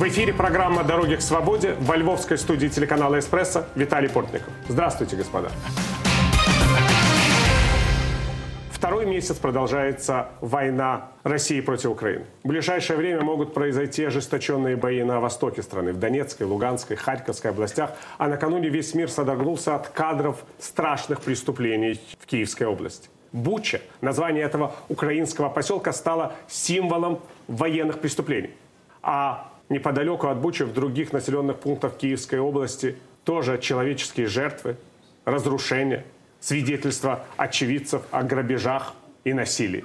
В эфире программа «Дороги к свободе» во львовской студии телеканала «Эспрессо» Виталий Портников. Здравствуйте, господа. Второй месяц продолжается война России против Украины. В ближайшее время могут произойти ожесточенные бои на востоке страны, в Донецкой, Луганской, Харьковской областях. А накануне весь мир содрогнулся от кадров страшных преступлений в Киевской области. Буча, название этого украинского поселка, стало символом военных преступлений. А неподалеку от Бучи, в других населенных пунктах Киевской области, тоже человеческие жертвы, разрушения – свидетельства очевидцев о грабежах и насилии.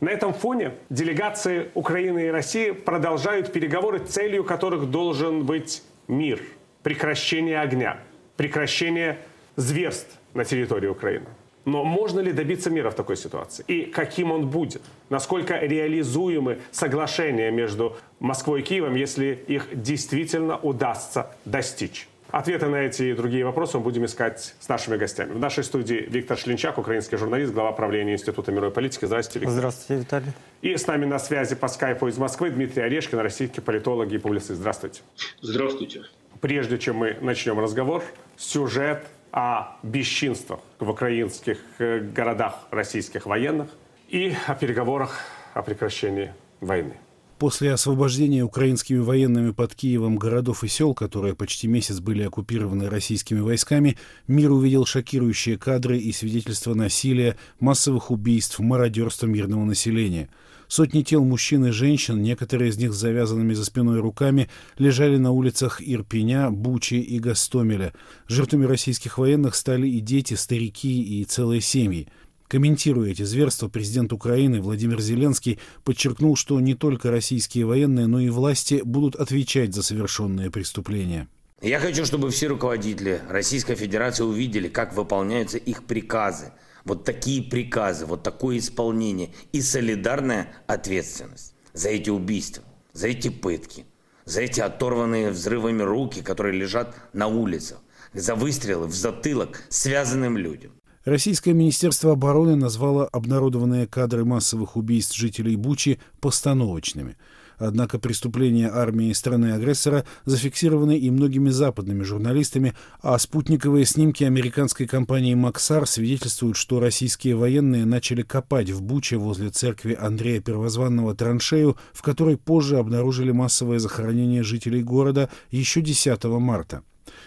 На этом фоне делегации Украины и России продолжают переговоры, целью которых должен быть мир, прекращение огня, прекращение зверств на территории Украины. Но можно ли добиться мира в такой ситуации? И каким он будет? Насколько реализуемы соглашения между Москвой и Киевом, если их действительно удастся достичь? Ответы на эти и другие вопросы мы будем искать с нашими гостями. В нашей студии Виктор Шлинчак, украинский журналист, глава правления Института мировой политики. Здравствуйте, Виктор. Здравствуйте, Виталий. И с нами на связи по скайпу из Москвы Дмитрий Орешкин, российский политолог и публицист. Здравствуйте. Здравствуйте. Прежде чем мы начнем разговор, сюжет о бесчинствах в украинских э, городах российских военных и о переговорах о прекращении войны. После освобождения украинскими военными под Киевом городов и сел, которые почти месяц были оккупированы российскими войсками, мир увидел шокирующие кадры и свидетельства насилия, массовых убийств, мародерства мирного населения. Сотни тел мужчин и женщин, некоторые из них с завязанными за спиной руками, лежали на улицах Ирпеня, Бучи и Гастомеля. Жертвами российских военных стали и дети, старики и целые семьи. Комментируя эти зверства, президент Украины Владимир Зеленский подчеркнул, что не только российские военные, но и власти будут отвечать за совершенные преступления. Я хочу, чтобы все руководители Российской Федерации увидели, как выполняются их приказы. Вот такие приказы, вот такое исполнение и солидарная ответственность за эти убийства, за эти пытки, за эти оторванные взрывами руки, которые лежат на улицах, за выстрелы в затылок связанным людям. Российское Министерство обороны назвало обнародованные кадры массовых убийств жителей Бучи постановочными. Однако преступления армии страны-агрессора зафиксированы и многими западными журналистами, а спутниковые снимки американской компании «Максар» свидетельствуют, что российские военные начали копать в Буче возле церкви Андрея Первозванного траншею, в которой позже обнаружили массовое захоронение жителей города еще 10 марта.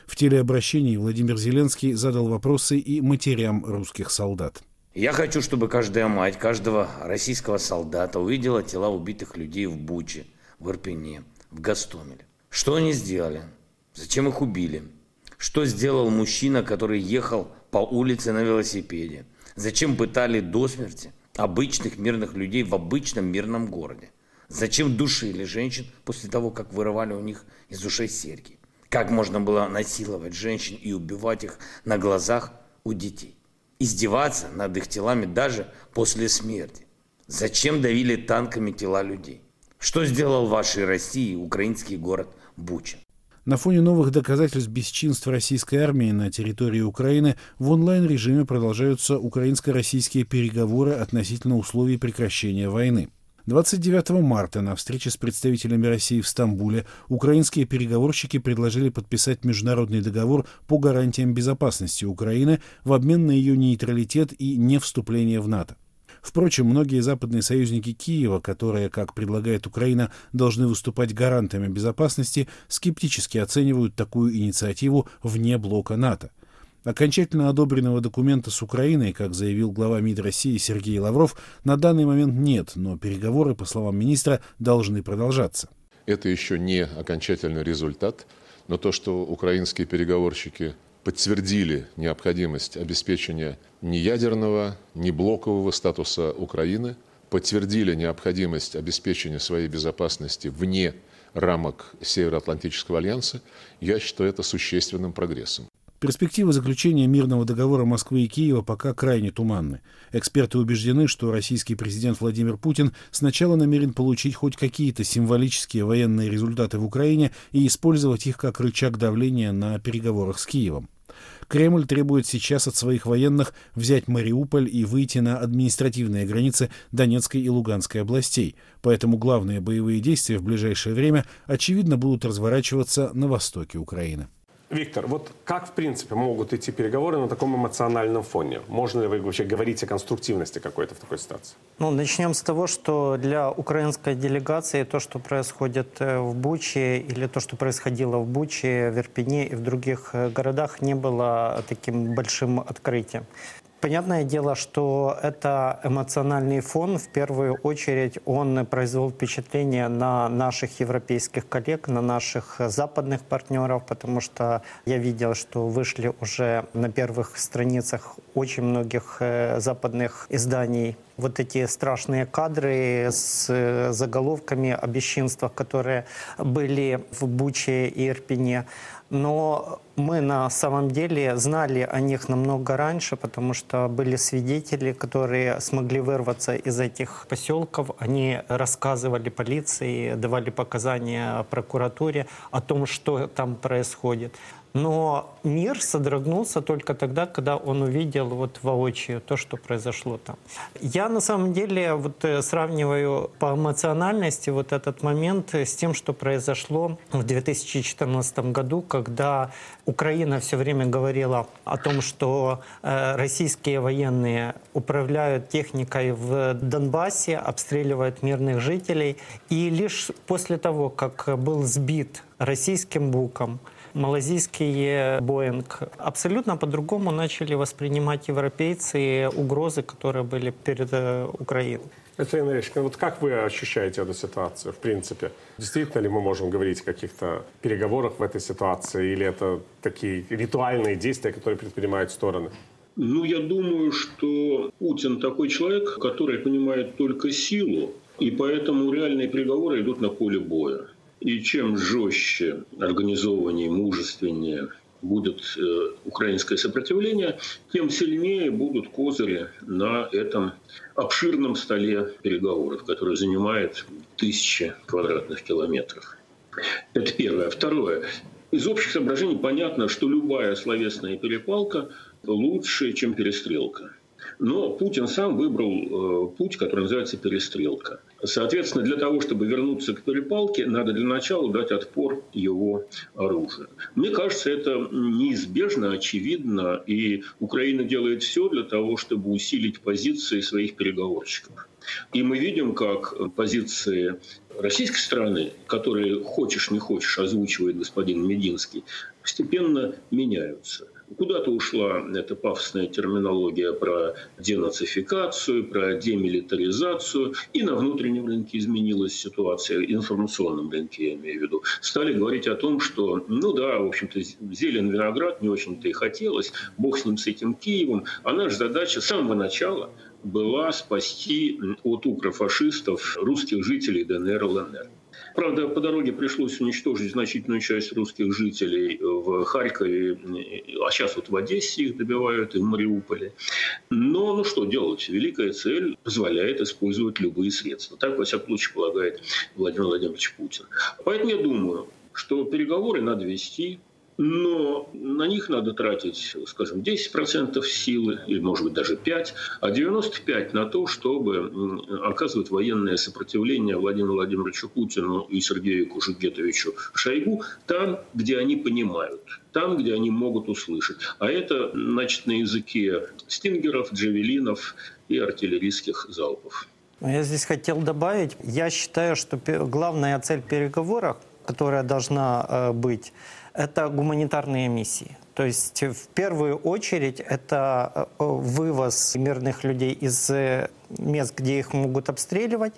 В телеобращении Владимир Зеленский задал вопросы и матерям русских солдат. Я хочу, чтобы каждая мать каждого российского солдата увидела тела убитых людей в Буче, в Ирпене, в Гастомеле. Что они сделали? Зачем их убили? Что сделал мужчина, который ехал по улице на велосипеде? Зачем пытали до смерти обычных мирных людей в обычном мирном городе? Зачем душили женщин после того, как вырывали у них из ушей серьги? Как можно было насиловать женщин и убивать их на глазах у детей? Издеваться над их телами даже после смерти? Зачем давили танками тела людей? Что сделал в вашей России украинский город Буча? На фоне новых доказательств бесчинств российской армии на территории Украины в онлайн-режиме продолжаются украинско-российские переговоры относительно условий прекращения войны. 29 марта на встрече с представителями России в Стамбуле украинские переговорщики предложили подписать международный договор по гарантиям безопасности Украины в обмен на ее нейтралитет и не вступление в НАТО. Впрочем, многие западные союзники Киева, которые, как предлагает Украина, должны выступать гарантами безопасности, скептически оценивают такую инициативу вне блока НАТО. Окончательно одобренного документа с Украиной, как заявил глава МИД России Сергей Лавров, на данный момент нет, но переговоры, по словам министра, должны продолжаться. Это еще не окончательный результат, но то, что украинские переговорщики подтвердили необходимость обеспечения ни ядерного, ни блокового статуса Украины, подтвердили необходимость обеспечения своей безопасности вне рамок Североатлантического альянса, я считаю это существенным прогрессом. Перспективы заключения мирного договора Москвы и Киева пока крайне туманны. Эксперты убеждены, что российский президент Владимир Путин сначала намерен получить хоть какие-то символические военные результаты в Украине и использовать их как рычаг давления на переговорах с Киевом. Кремль требует сейчас от своих военных взять Мариуполь и выйти на административные границы Донецкой и Луганской областей. Поэтому главные боевые действия в ближайшее время, очевидно, будут разворачиваться на востоке Украины. Виктор, вот как, в принципе, могут идти переговоры на таком эмоциональном фоне? Можно ли вы вообще говорить о конструктивности какой-то в такой ситуации? Ну, начнем с того, что для украинской делегации то, что происходит э, в Буче или то, что происходило в Буче, в Ирпене и в других э, городах, не было таким большим открытием. Понятное дело, что это эмоциональный фон. В первую очередь он произвел впечатление на наших европейских коллег, на наших западных партнеров, потому что я видел, что вышли уже на первых страницах очень многих э, западных изданий вот эти страшные кадры с э, заголовками о бесчинствах, которые были в Буче и Ирпене но мы на самом деле знали о них намного раньше, потому что были свидетели, которые смогли вырваться из этих поселков. Они рассказывали полиции, давали показания прокуратуре о том, что там происходит. Но мир содрогнулся только тогда, когда он увидел вот воочию то, что произошло там. Я на самом деле вот э, сравниваю по эмоциональности вот этот момент с тем, что произошло в 2014 году, когда Украина все время говорила о том, что э, российские военные управляют техникой в Донбассе, обстреливают мирных жителей. И лишь после того, как был сбит российским буком, малазийский Боинг. Абсолютно по-другому начали воспринимать европейцы угрозы, которые были перед э, Украиной. Екатерина Речкина, вот как вы ощущаете эту ситуацию, в принципе? Действительно ли мы можем говорить о каких-то переговорах в этой ситуации, или это такие ритуальные действия, которые предпринимают стороны? Ну, я думаю, что Путин такой человек, который понимает только силу, и поэтому реальные переговоры идут на поле боя. И чем жестче, организованнее, мужественнее будет э, украинское сопротивление, тем сильнее будут козыри на этом обширном столе переговоров, который занимает тысячи квадратных километров. Это первое. Второе. Из общих соображений понятно, что любая словесная перепалка лучше, чем перестрелка. Но Путин сам выбрал э, путь, который называется перестрелка. Соответственно, для того, чтобы вернуться к перепалке, надо для начала дать отпор его оружию. Мне кажется, это неизбежно, очевидно, и Украина делает все для того, чтобы усилить позиции своих переговорщиков. И мы видим, как позиции российской стороны, которые хочешь не хочешь озвучивает господин Мединский, постепенно меняются – Куда-то ушла эта пафосная терминология про денацификацию, про демилитаризацию. И на внутреннем рынке изменилась ситуация, информационном рынке я имею в виду. Стали говорить о том, что, ну да, в общем-то, зелен виноград не очень-то и хотелось, бог с ним, с этим Киевом. А наша задача с самого начала была спасти от укрофашистов русских жителей ДНР и ЛНР. Правда, по дороге пришлось уничтожить значительную часть русских жителей в Харькове, а сейчас вот в Одессе их добивают и в Мариуполе. Но ну что делать? Великая цель позволяет использовать любые средства. Так, во всяком случае, полагает Владимир Владимирович Путин. Поэтому я думаю, что переговоры надо вести, но на них надо тратить, скажем, 10% силы, или, может быть, даже 5%, а 95% на то, чтобы оказывать военное сопротивление Владимиру Владимировичу Путину и Сергею Кужугетовичу Шойгу там, где они понимают, там, где они могут услышать. А это, значит, на языке стингеров, джавелинов и артиллерийских залпов. Я здесь хотел добавить, я считаю, что главная цель переговоров, которая должна э, быть, это гуманитарные миссии. То есть в первую очередь это э, вывоз мирных людей из э, мест, где их могут обстреливать,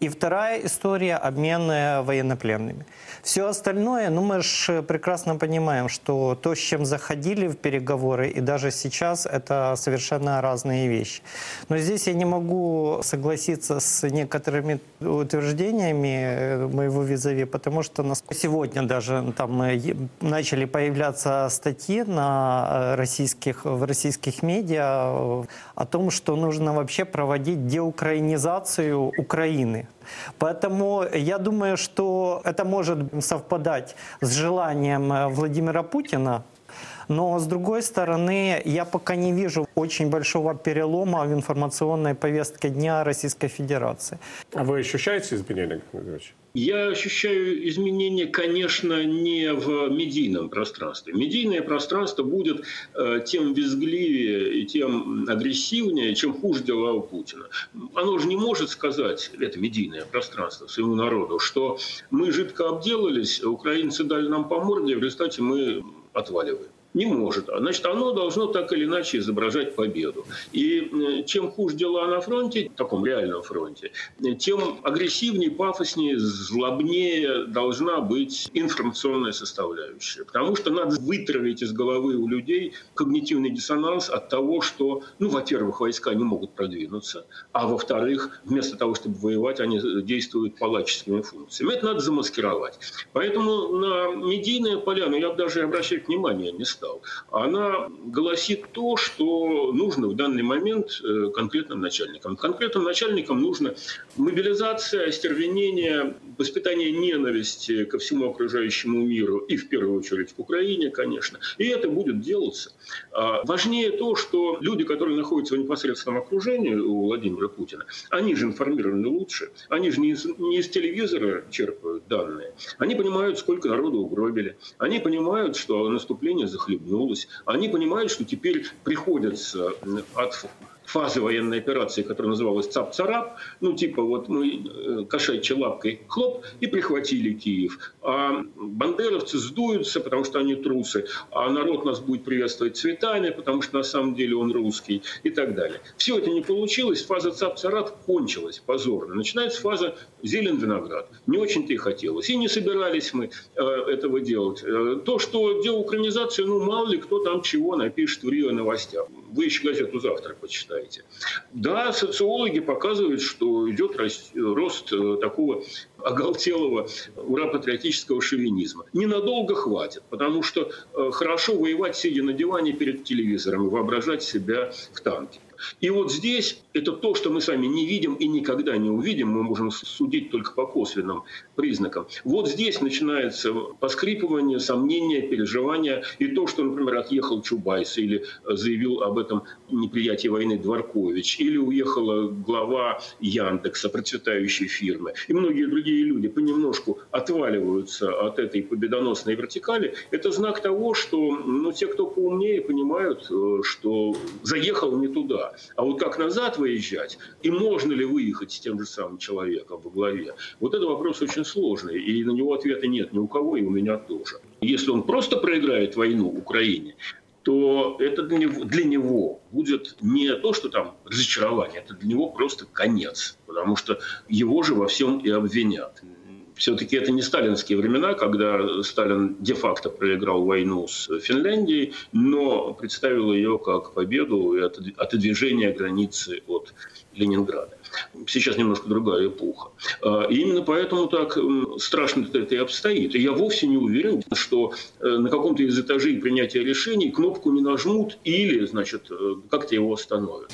и вторая история – обмен военнопленными. Все остальное, ну мы же прекрасно понимаем, что то, с чем заходили в переговоры, и даже сейчас, это совершенно разные вещи. Но здесь я не могу согласиться с некоторыми утверждениями э, моего визави, потому что сегодня даже там начали появляться статьи на э, российских, в российских медиа э, о том, что нужно вообще проводить деукраинизацию Украины. Поэтому я думаю, что это может совпадать с желанием э, Владимира Путина Но, с другой стороны, я пока не вижу очень большого перелома в информационной повестке дня Российской Федерации. А вы ощущаете изменения, Геннадий Я ощущаю изменения, конечно, не в медийном пространстве. Медийное пространство будет э, тем визгливее и тем агрессивнее, чем хуже дела у Путина. Оно же не может сказать, это медийное пространство, своему народу, что мы жидко обделались, украинцы дали нам по морде, в результате мы отваливаем. Не может. Значит, оно должно так или иначе изображать победу. И э, чем хуже дела на фронте, таком реальном фронте, тем агрессивнее, пафоснее, злобнее должна быть информационная составляющая. Потому что надо вытравить из головы у людей когнитивный диссонанс от того, что, ну, во-первых, войска не могут продвинуться, а во-вторых, вместо того, чтобы воевать, они действуют палаческими функциями. Это надо замаскировать. Поэтому на медийные поля, ну, я бы даже обращать внимание не стал стал, она гласит то, что нужно в данный момент э, конкретным начальникам. Конкретным начальникам нужно мобилизация, остервенение, воспитание ненависти ко всему окружающему миру и в первую очередь к Украине, конечно. И это будет делаться. А важнее то, что люди, которые находятся в непосредственном окружении у Владимира Путина, они же информированы лучше, они же не из, не из телевизора черпают данные, они понимают, сколько народу угробили, они понимают, что наступление захлебнулось захлебнулась. Они понимают, что теперь приходится от фазы военной операции, которая называлась ЦАП-ЦАРАП, ну типа вот мы э, кошачьей лапкой хлоп и прихватили Киев. А бандеровцы сдуются, потому что они трусы, а народ нас будет приветствовать цветами, потому что на самом деле он русский и так далее. Все это не получилось, фаза ЦАП-ЦАРАП кончилась позорно. Начинается фаза зелен-виноград. Не очень-то и хотелось. И не собирались мы э, этого делать. Э, то, что делал украинизацию, ну мало ли кто там чего напишет в РИО новостях. Вы еще газету «Завтра» почитаете. Да, социологи показывают, что идет рост э, такого оголтелого ура-патриотического шовинизма. Ненадолго хватит, потому что э, хорошо воевать, сидя на диване перед телевизором и воображать себя в танке. И вот здесь это то, что мы с вами не видим и никогда не увидим, мы можем судить только по косвенным признакам. Вот здесь начинается поскрипывание, сомнения, переживания. И то, что, например, отъехал Чубайс или заявил об этом неприятии войны Дворкович, или уехала глава Яндекса, процветающей фирмы, и многие другие люди понемножку отваливаются от этой победоносной вертикали, это знак того, что ну, те, кто поумнее, понимают, э, что заехал не туда. А вот как назад выезжать, и можно ли выехать с тем же самым человеком во главе, вот это вопрос очень сложный, и на него ответа нет ни у кого, и у меня тоже. Если он просто проиграет войну Украине, то это для него, для него будет не то, что там разочарование, это для него просто конец, потому что его же во всем и обвинят все-таки это не сталинские времена, когда Сталин де-факто проиграл войну с Финляндией, но представил ее как победу и отодвижение границы от Ленинграда. Сейчас немножко другая эпоха. А, и именно поэтому так страшно это и обстоит. И я вовсе не уверен, что э, на каком-то из этажей принятия решений кнопку не нажмут или, значит, э, как-то его остановят.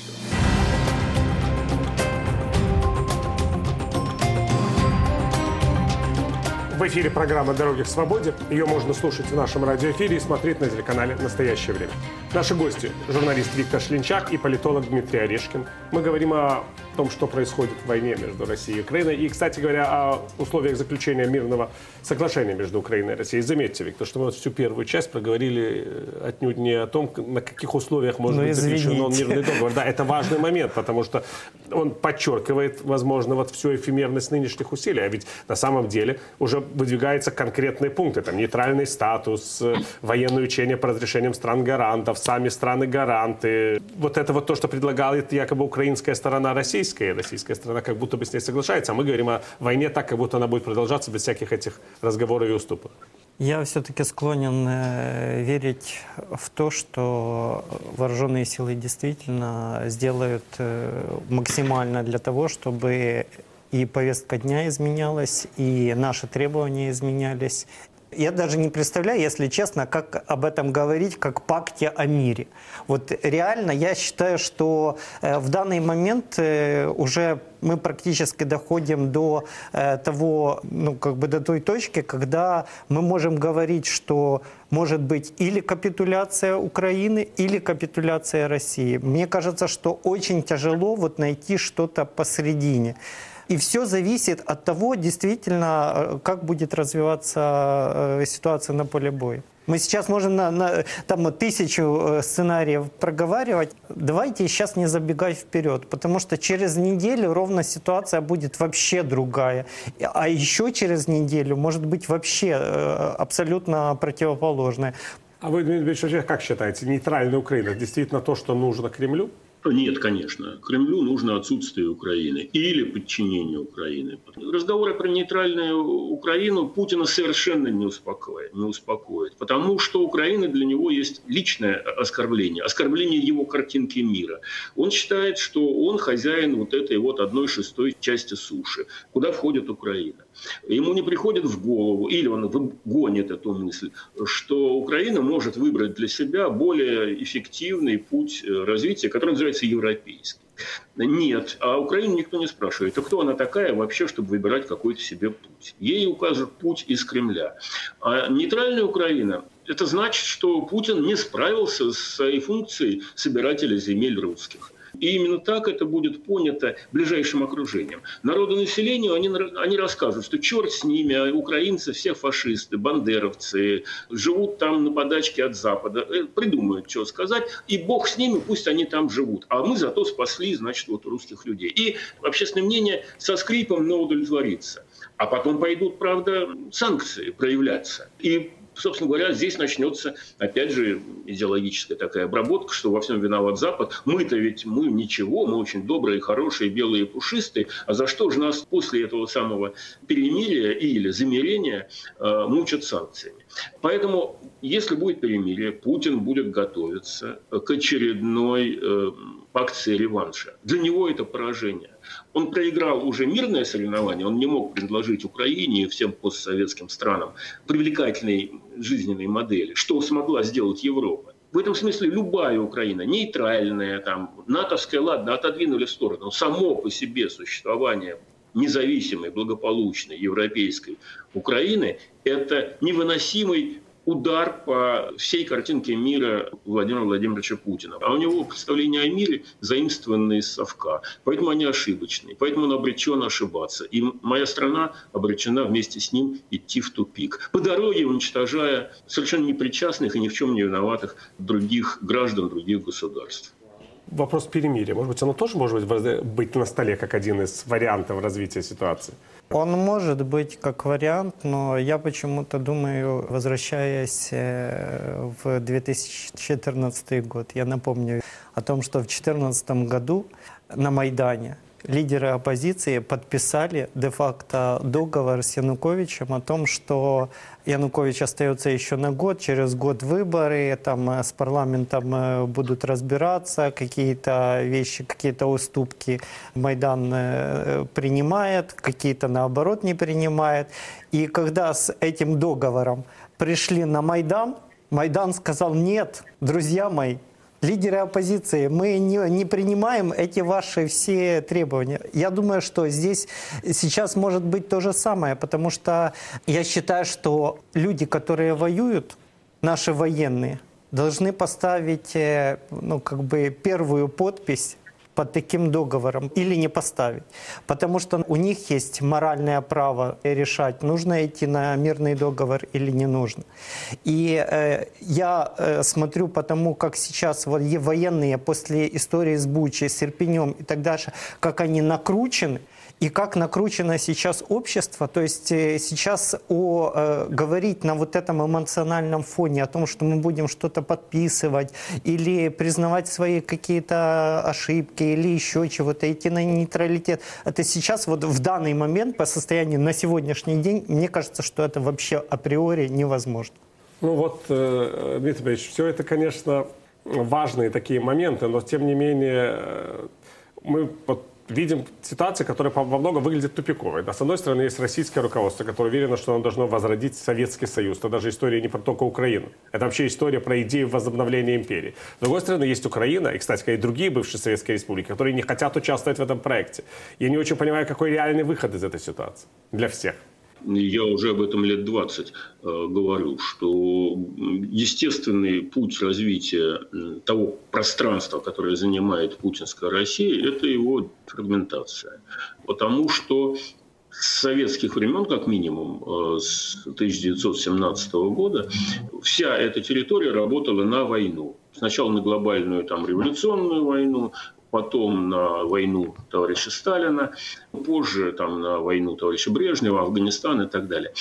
В эфире программа «Дороги к свободе». Ее можно слушать в нашем радиоэфире и смотреть на телеканале «Настоящее время». Наши гости – журналист Виктор Шлинчак и политолог Дмитрий Орешкин. Мы говорим о том, что происходит в войне между Россией и Украиной. И, кстати говоря, о условиях заключения мирного соглашения между Украиной и Россией. Заметьте, Виктор, что мы вот всю первую часть проговорили э, отнюдь не о том, на каких условиях может ну, быть заключен мирный договор. Да, это важный момент, потому что он подчеркивает, возможно, вот всю эфемерность нынешних усилий. А ведь на самом деле уже выдвигаются конкретные пункты. Там нейтральный статус, э, военное учение по разрешениям стран-гарантов, сами страны-гаранты. Вот это вот то, что предлагает якобы украинская сторона российская, российская сторона как будто бы с ней соглашается, а мы говорим о войне так, как будто она будет продолжаться без всяких этих разговоров и уступок. Я все-таки склонен э, верить в то, что вооруженные силы действительно сделают э, максимально для того, чтобы и повестка дня изменялась, и наши требования изменялись, Я даже не представляю, если честно, как об этом говорить, как пакте о мире. Вот реально я считаю, что э, в данный момент э, уже мы практически доходим до э, того, ну как бы до той точки, когда мы можем говорить, что может быть или капитуляция Украины, или капитуляция России. Мне кажется, что очень тяжело вот найти что-то посередине. И все зависит от того, действительно, э, как будет развиваться э, ситуация на поле боя. Мы сейчас можем на, на там, тысячу э, сценариев проговаривать. Давайте сейчас не забегать вперед, потому что через неделю ровно ситуация будет вообще другая. А еще через неделю может быть вообще абсолютно противоположная. А вы, Дмитрий Ильич, как считаете, нейтральная Украина действительно то, что нужно Кремлю? Нет, конечно. Кремлю нужно отсутствие Украины или подчинение Украины. Разговоры про нейтральную Украину Путина совершенно не успокоит, не успокоит, потому что Украина для него есть личное оскорбление, оскорбление его картинки мира. Он считает, что он хозяин вот этой вот одной шестой части суши, куда входит Украина. Ему не приходит в голову, или он гонит эту мысль, что Украина может выбрать для себя более эффективный путь э, развития, который называется является европейской. Нет, а Украину никто не спрашивает, а кто она такая вообще, чтобы выбирать какой-то себе путь. Ей указывают путь из Кремля. А нейтральная Украина – это значит, что Путин не справился с своей функцией собирателя земель русских. И именно так это будет понято ближайшим окружением. Народу населению они, они расскажут, что черт с ними, а украинцы все фашисты, бандеровцы, живут там на подачке от Запада, э, придумают, что сказать, и бог с ними, пусть они там живут. А мы зато спасли, значит, вот русских людей. И общественное мнение со скрипом, но удовлетворится. А потом пойдут, правда, санкции проявляться. И собственно говоря, здесь начнется, опять же, идеологическая такая обработка, что во всем виноват Запад. Мы-то ведь, мы ничего, мы очень добрые, хорошие, белые, пушистые. А за что же нас после этого самого перемирия или замерения э, мучат санкциями? Поэтому, если будет перемирие, Путин будет готовиться к очередной э, акции реванша. Для него это поражение. Он проиграл уже мирное соревнование, он не мог предложить Украине и всем постсоветским странам привлекательной жизненной модели, что смогла сделать Европа. В этом смысле любая Украина, нейтральная, там, натовская, ладно, отодвинули в сторону, но само по себе существование независимой, благополучной европейской Украины – это невыносимый удар по всей картинке мира Владимира Владимировича Путина. А у него представления о мире заимствованные из совка. Поэтому они ошибочные. Поэтому он обречен ошибаться. И моя страна обречена вместе с ним идти в тупик. По дороге уничтожая совершенно непричастных и ни в чем не виноватых других граждан других государств вопрос перемирия. Может быть, оно тоже может быть, быть на столе как один из вариантов развития ситуации? Он может быть как вариант, но я почему-то думаю, возвращаясь э, в 2014 год, я напомню о том, что в 2014 году на Майдане лидеры оппозиции подписали де-факто договор с Януковичем о том, что Янукович остается еще на год, через год выборы, там э, с парламентом э, будут разбираться, какие-то вещи, какие-то уступки Майдан э, принимает, какие-то наоборот не принимает. И когда с этим договором пришли на Майдан, Майдан сказал, нет, друзья мои, лидеры оппозиции, мы не, не принимаем эти ваши все требования. Я думаю, что здесь сейчас может быть то же самое, потому что я считаю, что люди, которые воюют, наши военные, должны поставить э, ну, как бы первую подпись под таким договором или не поставить. Потому что у них есть моральное право решать, нужно идти на мирный договор или не нужно. И э, я э, смотрю по тому, как сейчас военные после истории с Бучей, с Ирпенем и так дальше, как они накручены, и как накручено сейчас общество. То есть э, сейчас о, э, говорить на вот этом эмоциональном фоне о том, что мы будем что-то подписывать или признавать свои какие-то ошибки или еще чего-то, идти на нейтралитет. Это сейчас вот в данный момент по состоянию на сегодняшний день, мне кажется, что это вообще априори невозможно. Ну вот, э, Дмитрий Борисович, все это, конечно, важные такие моменты, но тем не менее э, мы вот видим ситуацию, которая во многом выглядит тупиковой. Да, с одной стороны, есть российское руководство, которое уверено, что оно должно возродить Советский Союз. Это даже история не про только Украину. Это вообще история про идею возобновления империи. С другой стороны, есть Украина, и, кстати, и другие бывшие советские республики, которые не хотят участвовать в этом проекте. Я не очень понимаю, какой реальный выход из этой ситуации для всех я уже об этом лет 20 э, говорю, что естественный путь развития того пространства, которое занимает путинская Россия, это его фрагментация. Потому что с советских времен, как минимум, э, с 1917 года, вся эта территория работала на войну. Сначала на глобальную там, революционную войну, потом на войну товарища Сталина, позже там, на войну товарища Брежнева, Афганистан и так далее.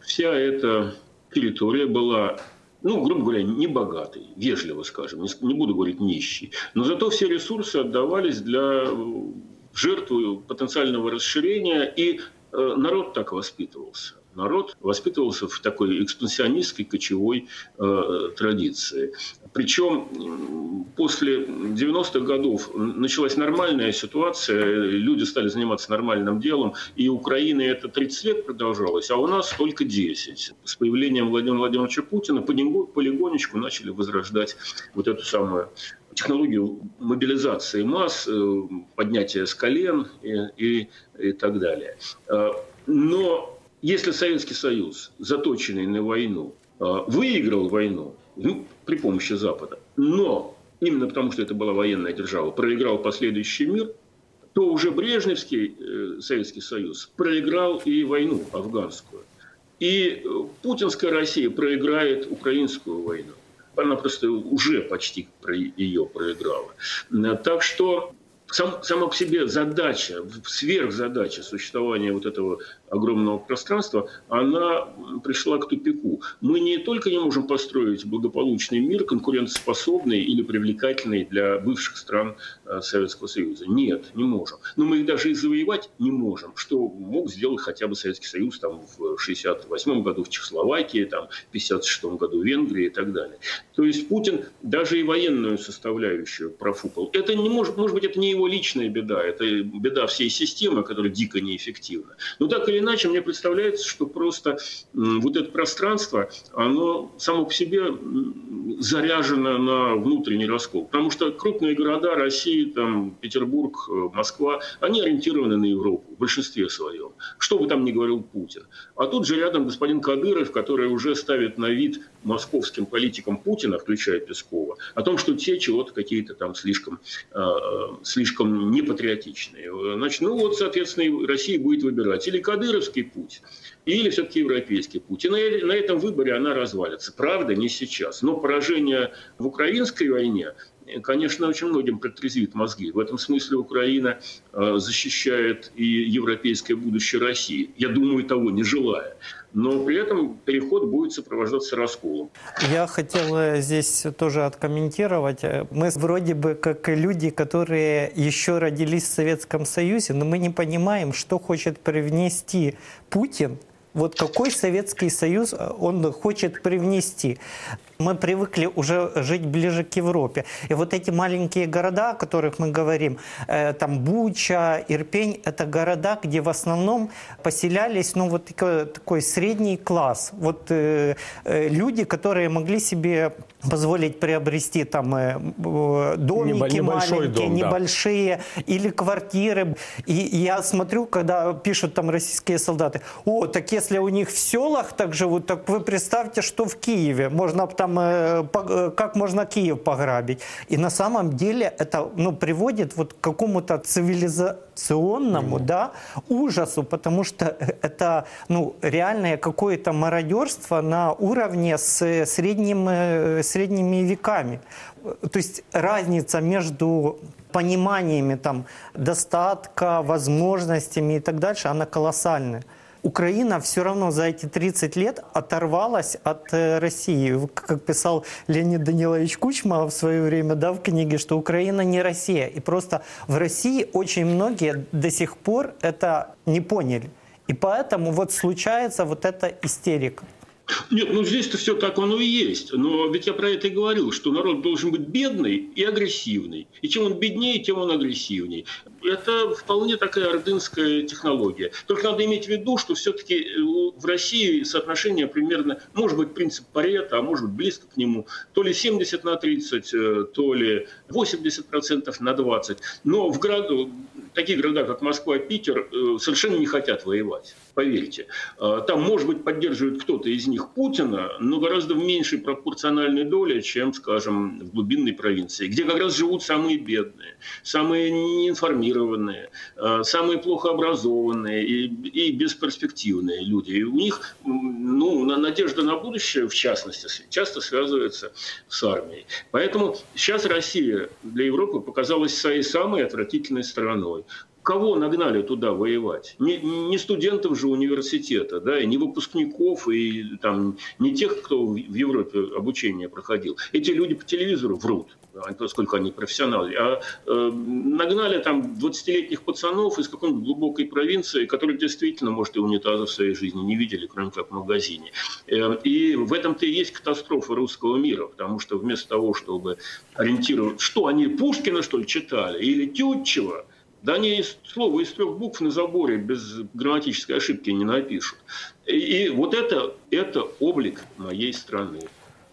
Вся эта территория была ну, грубо говоря, не богатой, вежливо скажем, не буду говорить нищий. Но зато все ресурсы отдавались для жертвы потенциального расширения, и э, народ так воспитывался народ воспитывался в такой экспансионистской кочевой э, традиции. Причем после 90-х годов началась нормальная ситуация, люди стали заниматься нормальным делом, и Украины это 30 лет продолжалось, а у нас только 10. С появлением Владимира Владимировича Путина полигонечку начали возрождать вот эту самую технологию мобилизации масс, э, поднятия с колен и, и, и так далее. Э, но если Советский Союз, заточенный на войну, а, выиграл войну ну, при помощи Запада, но именно потому, что это была военная держава, проиграл последующий мир, то уже Брежневский э, Советский Союз проиграл и войну афганскую. И э, путинская Россия проиграет украинскую войну. Она просто уже почти ее проиграла. Так что сам, сама по себе задача, сверхзадача существования вот этого огромного пространства, она пришла к тупику. Мы не только не можем построить благополучный мир, конкурентоспособный или привлекательный для бывших стран э, Советского Союза. Нет, не можем. Но мы их даже и завоевать не можем, что мог сделать хотя бы Советский Союз там, в 1968 году в Чехословакии, там, в 1956 году в Венгрии и так далее. То есть Путин даже и военную составляющую профукал. Это не может, может быть, это не его личная беда, это беда всей системы, которая дико неэффективна. Но так или иначе, мне представляется, что просто вот это пространство, оно само по себе заряжено на внутренний раскол. Потому что крупные города России, там, Петербург, э, Москва, они ориентированы на Европу в большинстве своем. Что бы там ни говорил Путин. А тут же рядом господин Кадыров, который уже ставит на вид московским политикам Путина, включая Пескова, о том, что те чего-то какие-то там слишком, э, слишком непатриотичные. Значит, ну вот, соответственно, Россия будет выбирать или кадыровский путь, или все-таки европейский путь. И на, на этом выборе она развалится. Правда, не сейчас. Но поражение в украинской войне конечно, очень многим протрезвит мозги. В этом смысле Украина э, защищает и европейское будущее России. Я думаю, того не желая. Но при этом переход будет сопровождаться расколом. Я хотел здесь тоже откомментировать. Мы вроде бы как люди, которые еще родились в Советском Союзе, но мы не понимаем, что хочет привнести Путин вот какой Советский Союз он хочет привнести. Мы привыкли уже жить ближе к Европе. И вот эти маленькие города, о которых мы говорим, э, там Буча, Ирпень, это города, где в основном поселялись ну, вот такой, такой средний класс. Вот э, э, люди, которые могли себе позволить приобрести там э, домики небольшой маленькие, дом, небольшие, да. или квартиры. И я смотрю, когда пишут там российские солдаты, о, так если у них в селах так живут, так вы представьте, что в Киеве. Можно там там, э, э, как можно Киев пограбить. И на самом деле это ну, приводит вот к какому-то цивилизационному mm-hmm. да, ужасу, потому что это ну, реальное какое-то мародерство на уровне с средним, э, средними веками. То есть разница между пониманиями там, достатка, возможностями и так дальше, она колоссальная. Украина все равно за эти 30 лет оторвалась от э, России. Как писал Леонид Данилович Кучма в свое время да, в книге, что Украина не Россия. И просто в России очень многие до сих пор это не поняли. И поэтому вот случается вот эта истерика. Нет, ну здесь-то все так оно и есть. Но ведь я про это и говорил, что народ должен быть бедный и агрессивный. И чем он беднее, тем он агрессивней. Это вполне такая ордынская технология. Только надо иметь в виду, что все-таки э, в России соотношение примерно, может быть, принцип Парета, а может быть, близко к нему, то ли 70 на 30, э, то ли 80% на 20. Но в городу, такие города, как Москва Питер, э, совершенно не хотят воевать поверьте. А, там, может быть, поддерживает кто-то из них Путина, но гораздо в меньшей пропорциональной доле, чем, скажем, в глубинной провинции, где как раз живут самые бедные, самые неинформированные, а, самые плохо образованные и, и бесперспективные люди. И у них ну, надежда на будущее, в частности, часто связывается с армией. Поэтому сейчас Россия для Европы показалась своей самой отвратительной стороной кого нагнали туда воевать? Не, не студентов же университета, да, и не выпускников, и там, не тех, кто в Европе обучение проходил. Эти люди по телевизору врут поскольку они профессионалы, а э, нагнали там 20-летних пацанов из какой-нибудь глубокой провинции, которые действительно, может, и унитаза в своей жизни не видели, кроме как в магазине. Э, и в этом-то и есть катастрофа русского мира, потому что вместо того, чтобы ориентировать, что они Пушкина, что ли, читали, или Тютчева, да они слово из трех букв на заборе без грамматической ошибки не напишут. И, вот это, это облик моей страны.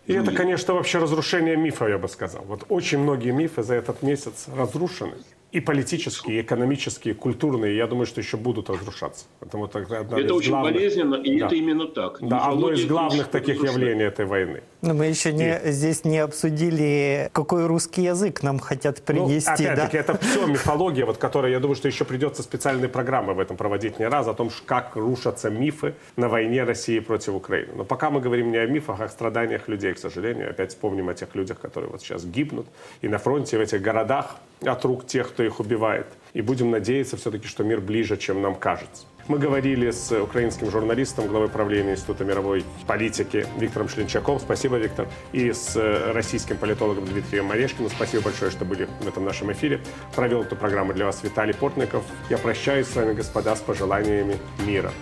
И это, конечно, вообще разрушение мифа, я бы сказал. Вот очень многие мифы за этот месяц разрушены и политические, и экономические, и культурные, я думаю, что еще будут разрушаться. Потому это это очень главных... болезненно, и да. это именно так. Да, одно из главных таких явлений этой войны. Но мы еще не, и... здесь не обсудили, какой русский язык нам хотят ну, принести. Ну, опять-таки, да? это все мифология, вот, которая, я думаю, что еще придется специальные программы в этом проводить не раз, о том, как рушатся мифы на войне России против Украины. Но пока мы говорим не о мифах, а о страданиях людей, к сожалению. Опять вспомним о тех людях, которые вот сейчас гибнут и на фронте, в этих городах от рук тех, кто их убивает. И будем надеяться все-таки, что мир ближе, чем нам кажется. Мы говорили с украинским журналистом, главой правления Института мировой политики Виктором Шлинчаком. Спасибо, Виктор. И с российским политологом Дмитрием Морешкиным. Спасибо большое, что были в этом нашем эфире. Провел эту программу для вас Виталий Портников. Я прощаюсь с вами, господа, с пожеланиями мира.